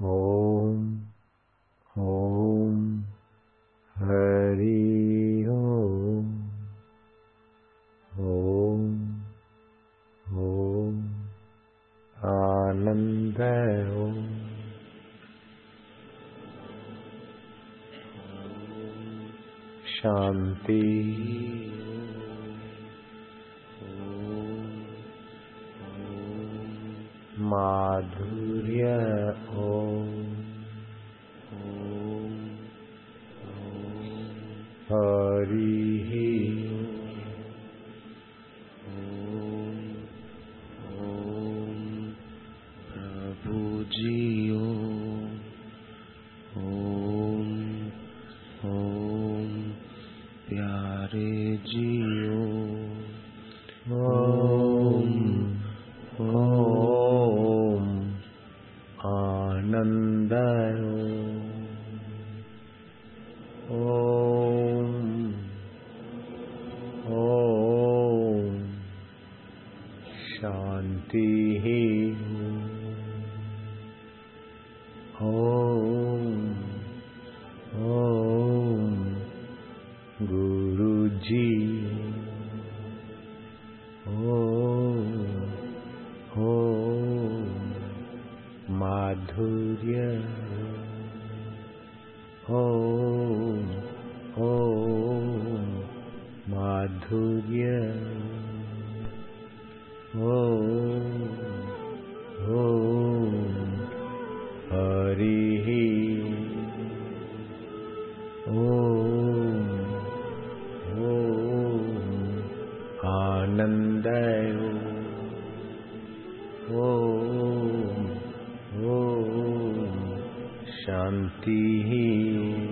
ॐ ॐ हरि ॐ ॐ ॐ आनन्द ॐ शान्ति आनन्द शान्ति। ही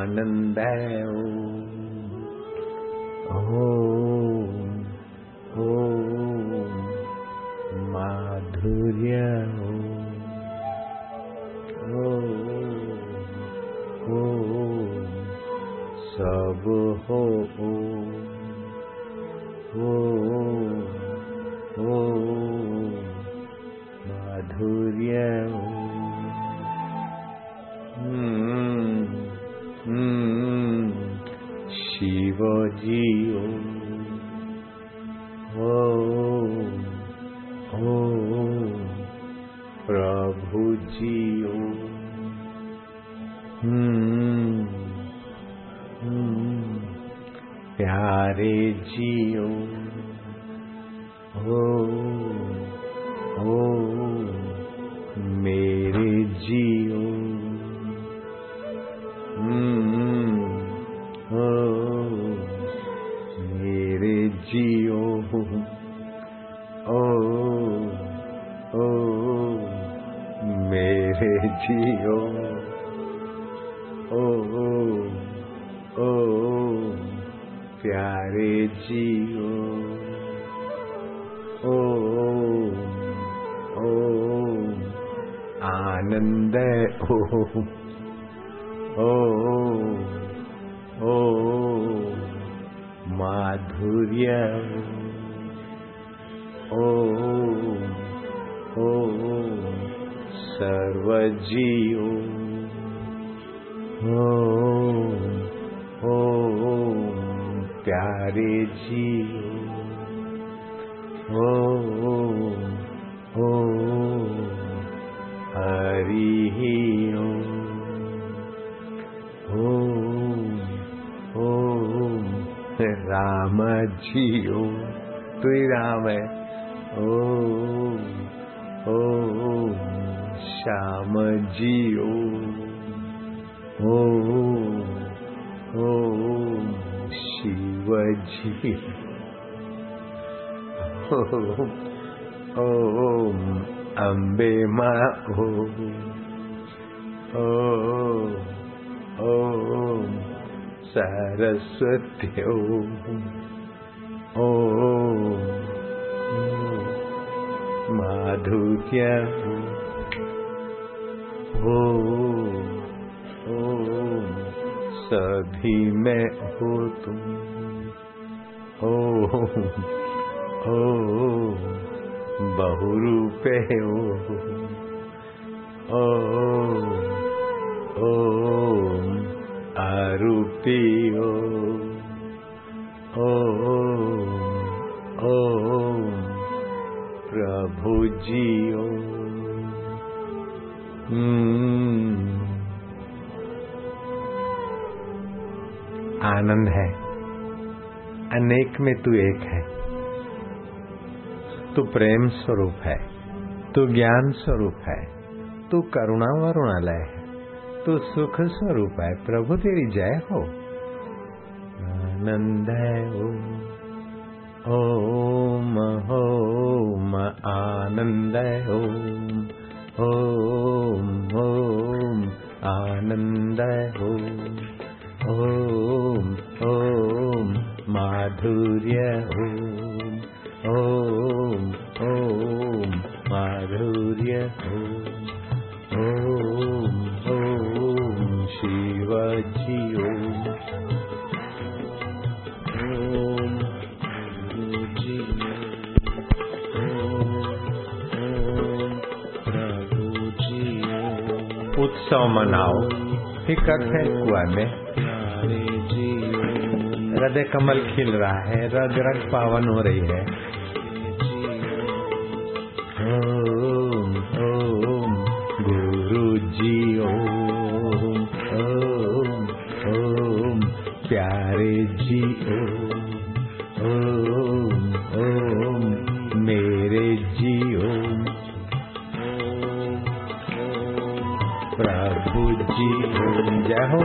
आनन्द ओ माधुर्य हो। हो सब हो। ओ रे जियो। हो हो मेरे जियो। हम्म, हो मेरे जियो। ओ ओ मेरे जियो। आनंद ओ ओ ओ माधुर्य। ओ ओ सर्वजीव। ओ ओ प्यारे जीव। ओ ओ हरि ओ ओ राम जी ओ तू ही राम है ओ ओ श्याम जी ओ ओ ओ शिव जी ओ ओम अम्बे माँ ओ ओम सरस्वती ओम ओ, माधुर्य हो। ओ, सभी में हो तुम। ओ ओ बहुरूपे हो। ओ ओ आरूपी ओ ओ प्रभु जी ओ आनंद है। अनेक में तू एक है। तू प्रेम स्वरूप है, तू ज्ञान स्वरूप है, तू करुणा वरुणालय है, तू सुख स्वरूप है, प्रभु तेरी जय हो। आनंद है ओम आनंद ओम ओम ओम आनंद है ओम ओम ओम माधुर्य ओम ओम। माधुर्य ओम ओम ओम शिवजी ओम उत्सव मनाओ। फिकर है कुआ में। हृदय कमल खिल रहा है रग रग पावन हो रही है। जी जय हो।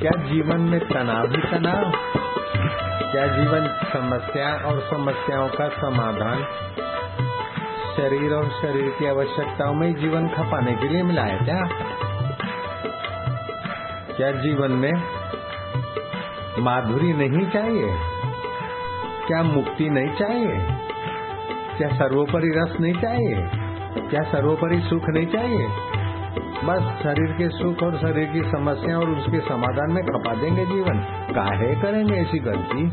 क्या जीवन में तनाव ही तनाव? क्या जीवन समस्या और समस्याओं का समाधान? शरीर और शरीर की आवश्यकताओं में जीवन खपाने के लिए मिला है क्या? क्या जीवन में माधुरी नहीं चाहिए? क्या मुक्ति नहीं चाहिए? क्या सर्वोपरि रस नहीं चाहिए? क्या सर्वोपरि सुख नहीं चाहिए? बस शरीर के सुख और शरीर की समस्या और उसके समाधान में खपा देंगे जीवन। काहे करेंगे ऐसी गलती?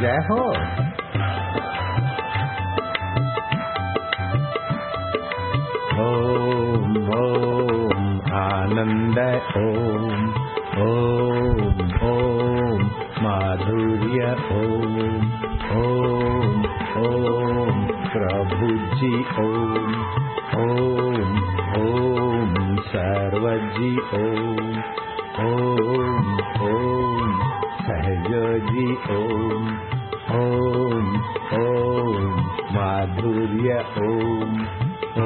जय हो। ओम ओम, आनंद, ओम ओम। प्रभु जी ओम ओम ओम सर्वजी ओम ओम ओम सहज ओम ओम ओम माधुर्य ओम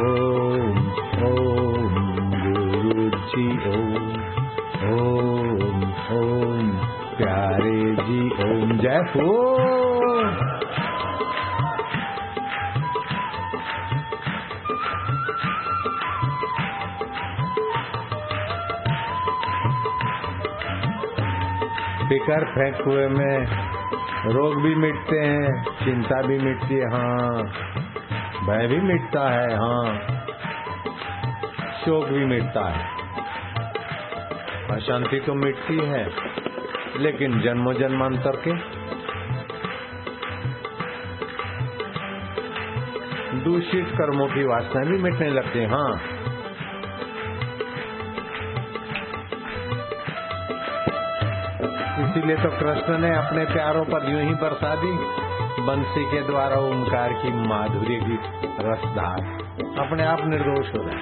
ओम ओम गुरु जी ओम ओम ओम प्यारे जी ओम जय हो स्पीकर फेंक हुए में। रोग भी मिटते हैं, चिंता भी मिटती है हाँ। भय भी मिटता है हाँ। शोक भी मिटता है। अशांति तो मिटती है, लेकिन जन्मों जन्मांतर के दूषित कर्मों की वासना भी मिटने लगती है हाँ। इसीलिए तो कृष्ण ने अपने प्यारों पर यूँ ही बरसा दी, बंसी के द्वारा ओंकार की माधुर्य की रसदार अपने आप निर्दोष हो गए।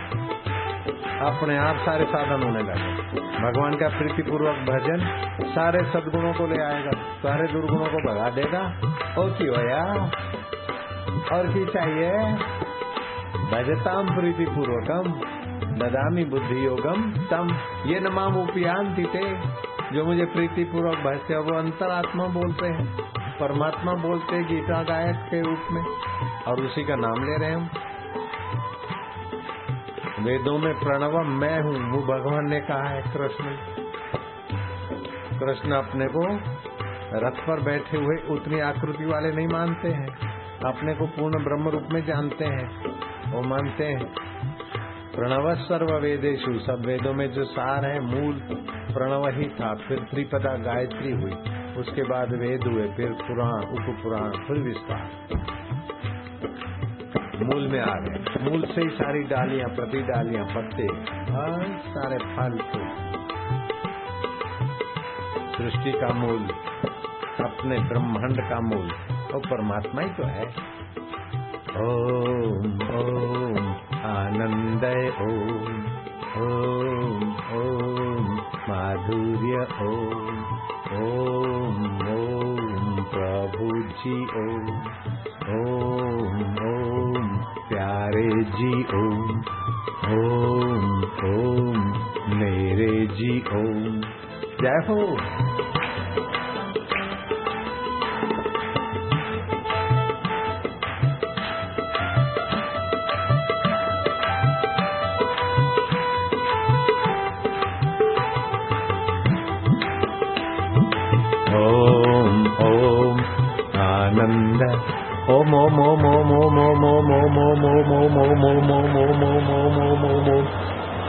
अपने आप सारे साधन होने लगे। भगवान का प्रीतिपूर्वक भजन सारे सदगुणों को ले आएगा, सारे दुर्गुणों को भगा देगा। और की होया और की चाहिए? भजताम प्रीतिपूर्वकम, ददामी बुद्धि योगम तम ये नमाम उपयांति थे जो मुझे प्रीति पूर्वक भजते वो अंतरात्मा बोलते हैं, परमात्मा बोलते हैं गीता गायक के रूप में, और उसी का नाम ले रहे हम। वेदों में प्रणव मैं हूँ, वो भगवान ने कहा है कृष्ण। कृष्ण अपने को रथ पर बैठे हुए उतनी आकृति वाले नहीं मानते हैं, अपने को पूर्ण ब्रह्म रूप में जानते हैं, वो मानते हैं। प्रणव सर्व वेदेशु सब वेदों में जो सार है, मूल प्रणव ही था, फिर त्रिपदा गायत्री हुई। उसके बाद वेद हुए, फिर पुराण उप पुराण फिर विस्तार। मूल में आ गए। मूल से ही सारी डालियाँ, प्रति डालियाँ, पत्ते, हर सारे फल सृष्टि का मूल, अपने ब्रह्मांड का मूल, और परमात्मा ही तो है। ओम ओम आनंद ओम ओम। माधुर्य ओम ओम ओम प्रभु जी ओम ओम ओम प्यारे जी ओम ओम ओम मेरे जी ओम। जय हो।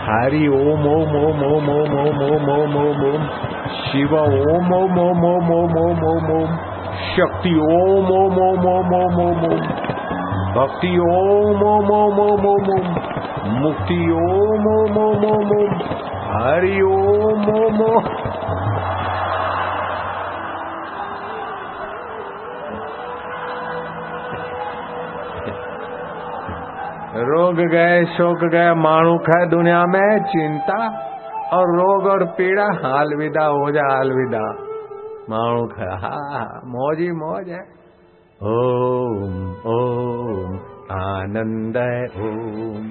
हरि ओम ओम ओम ओम ओम ओम ओम ओम ओम ओम शिव ओम ओम ओम ओम ओम ओम ओम ओम शक्ति ओम ओम ओम ओम ओम ओम ओम भक्ति ओम ओम ओम ओम ओम ओम मुक्ति ओम ओम ओम ओम ओम हरि ओम ओम ओम रोग गए, शोक गए, माणू है दुनिया में, चिंता और रोग और पीड़ा हाल विदा हो जा हाल विदा माणू है, हा, मौज ही मौज है। ओम ओम, आनंद ओम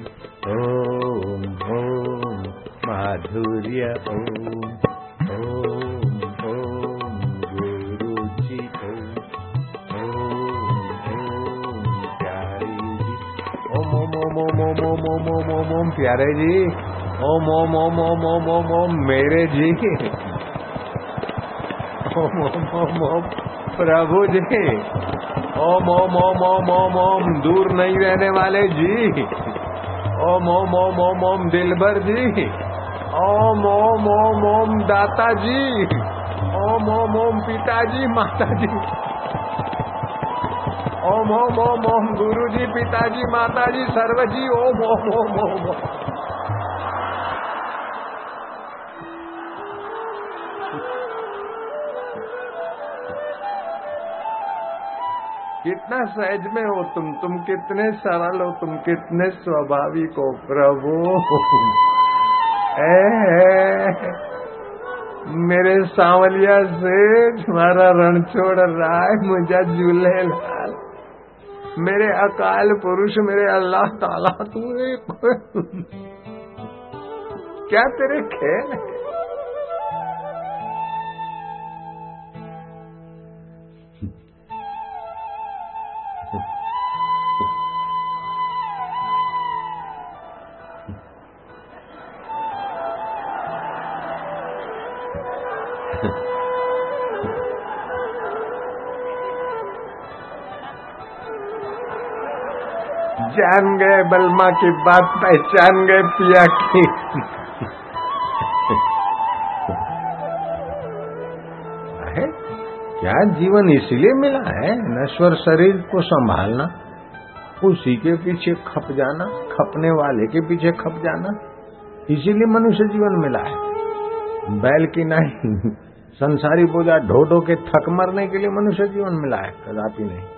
ओम ओम, माधुर्य, ओम ओम। ओम ओम ओम ओम ओम प्यारे जी ओम ओम ओम ओम ओम ओम ओम मेरे जी ओम ओम ओम ओम प्रभु जी ओम ओम ओम ओम ओम ओम दूर नहीं रहने वाले जी ओम ओम ओम ओम ओम दिलबर जी ओम ओम ओम ओम दाता जी ओम ओम ओम पिताजी माता जी ओम ओम ओम ओम गुरु जी पिताजी, माताजी सर्व जी ओम ओम ओम ओम। कितना सहज में हो तुम तुम कितने सरल हो, तुम कितने स्वाभाविक हो, प्रभु। मेरे सांवलिया से तुम्हारा रण छोड़ रहा है, मुझे झूले लाल मेरे अकाल पुरुष मेरे अल्लाह ताला तू क्या तेरे खेल है? जान गए, बलमा की बात पहचान गए, पिया की। है क्या जीवन इसीलिए मिला है? नश्वर शरीर को संभालना, उसी के पीछे खप जाना, खपने वाले के पीछे खप जाना, इसीलिए मनुष्य जीवन मिला है। बैल की नहीं, संसारी बोझा ढो ढो के थक मरने के लिए मनुष्य जीवन मिला है, कदापि नहीं।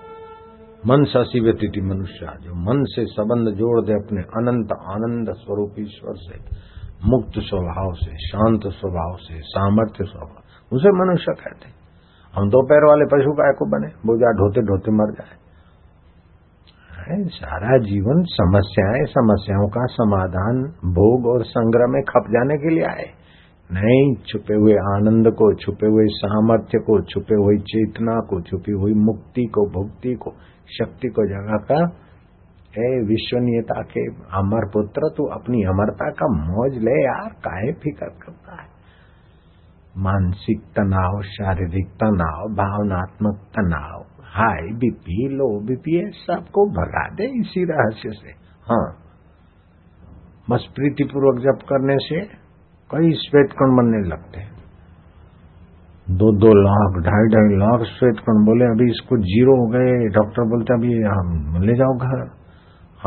मन ससी व्यतीति मनुष्य जो मन से संबंध जोड़ दे अपने अनंत आनंद स्वरूप ईश्वर से, मुक्त स्वभाव से, शांत स्वभाव से, सामर्थ्य स्वभाव, उसे मनुष्य कहते हम दो पैर वाले पशु काय को बने? बोझा ढोते ढोते मर जाए। सारा जीवन समस्याएँ समस्याओं का समाधान, भोग और संग्रह में खप जाने के लिए आए। नहीं, छुपे हुए आनंद को, छुपे हुए सामर्थ्य को, छुपे हुई चेतना को, छुपी हुई मुक्ति को, भुक्ति को, शक्ति को जगाकर हे विश्वनीयता के अमर पुत्र, तू अपनी अमरता का मौज ले यार, काहे फिकर करता है? मानसिक तनाव, शारीरिक तनाव, भावनात्मक तनाव हाई बीपी, लो बीपी सबको भगा दे इसी रहस्य से। हाँ बस प्रीतिपूर्वक जप करने से कई श्वेत कण बनने लगते हैं। दो दो लाख, ढाई ढाई लाख श्वेत कण बोले, अभी इसको ज़ीरो हो गए। डॉक्टर बोलते, अभी हम ले जाओ घर।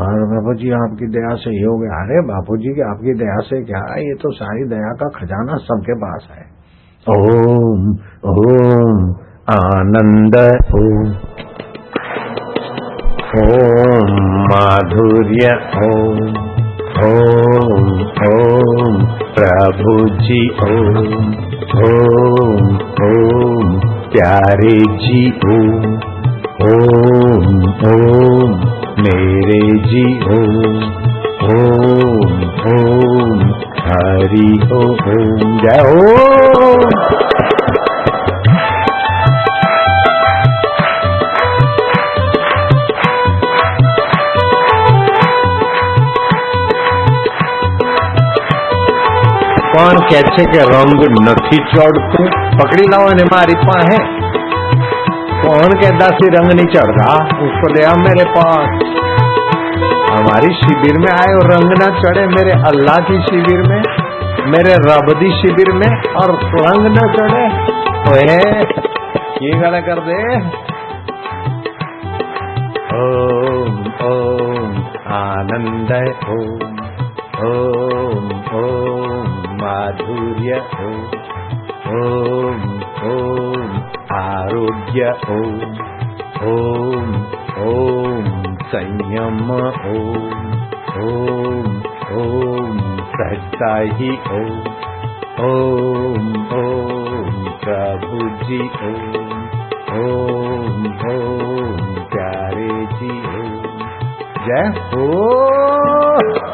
और बाबू जी आपकी दया से ये हो गया। अरे बापू जी की आपकी दया से क्या? है ये तो सारी दया का खजाना सबके पास है। ओम ओम, आनंद ओम ओम, माधुर्य ओम ओम ओम प्रभु जी ओम ओम ओम प्यारे जी ओम ओम ओम मेरे जी ओम ओम ओम, हरि ओम, जय ओम પણ કે છે કે રંગ નથી ચડતું પકડી લાવો ને મારી પાસે कौन कहता सी रंग नहीं चढ़ता उसको ले आओ मेरे पास हमारी शिविर में आए और रंग ना चढ़े मेरे अल्लाह की शिविर में मेरे रबदी शिविर में और रंग न चढ़े ओए ये गला कर दे ओम ओम आनंद ओम ओम ओम माधुर्य ॐ ॐ आरोग्य ॐ ॐ ॐ संयम ॐ ॐ ॐ सहजता ही। ॐ ॐ ॐ प्रभुजी ॐ ॐ ॐ प्यारे जी ॐ जय हो।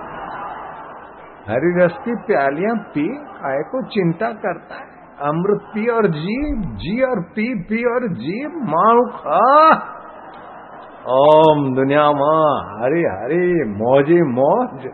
हरी रस की प्यालियाँ पी काय को चिंता करता है। अमृत पी और जी जी और पी पी और जी माऊ खा। ओम दुनिया माँ, हरी हरी, मौजी मौज।